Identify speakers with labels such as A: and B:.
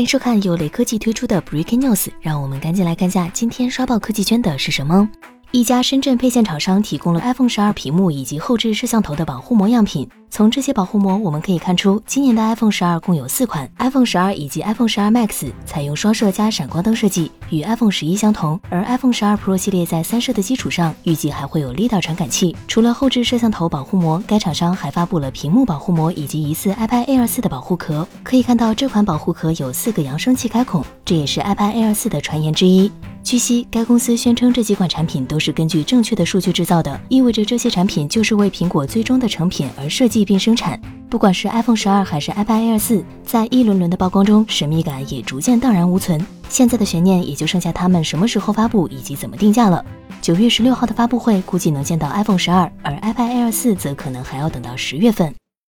A: 欢迎收看由雷科技推出的 Breaking News，让我们赶紧来看下今天刷爆科技圈的是什么。一家深圳配件厂商提供了 iPhone 十二屏幕以及后置摄像头的保护膜样品。从这些保护膜，我们可以看出，今年的 iPhone 十二共有四款，iPhone 十二以及 iPhone 十二 Max 采用双摄加闪光灯设计，与 iPhone 十一相同。而 iPhone 十二 Pro 系列在三摄的基础上，预计还会有 LiDAR 传感器。除了后置摄像头保护膜，该厂商还发布了屏幕保护膜以及疑似 iPad Air 四的保护壳。可以看到，这款保护壳有四个扬声器开孔，这也是 iPad Air 四的传言之一。据悉，该公司宣称这几款产品都是根据正确的数据制造的，意味着这些产品就是为苹果最终的成品而设计并生产。不管是 iPhone 十二还是 iPad Air 四，在一轮轮的曝光中，神秘感也逐渐荡然无存。现在的悬念也就剩下它们什么时候发布以及怎么定价了。九月十六号的发布会估计能见到 iPhone 十二，而 iPad Air 四则可能还要等到十月份。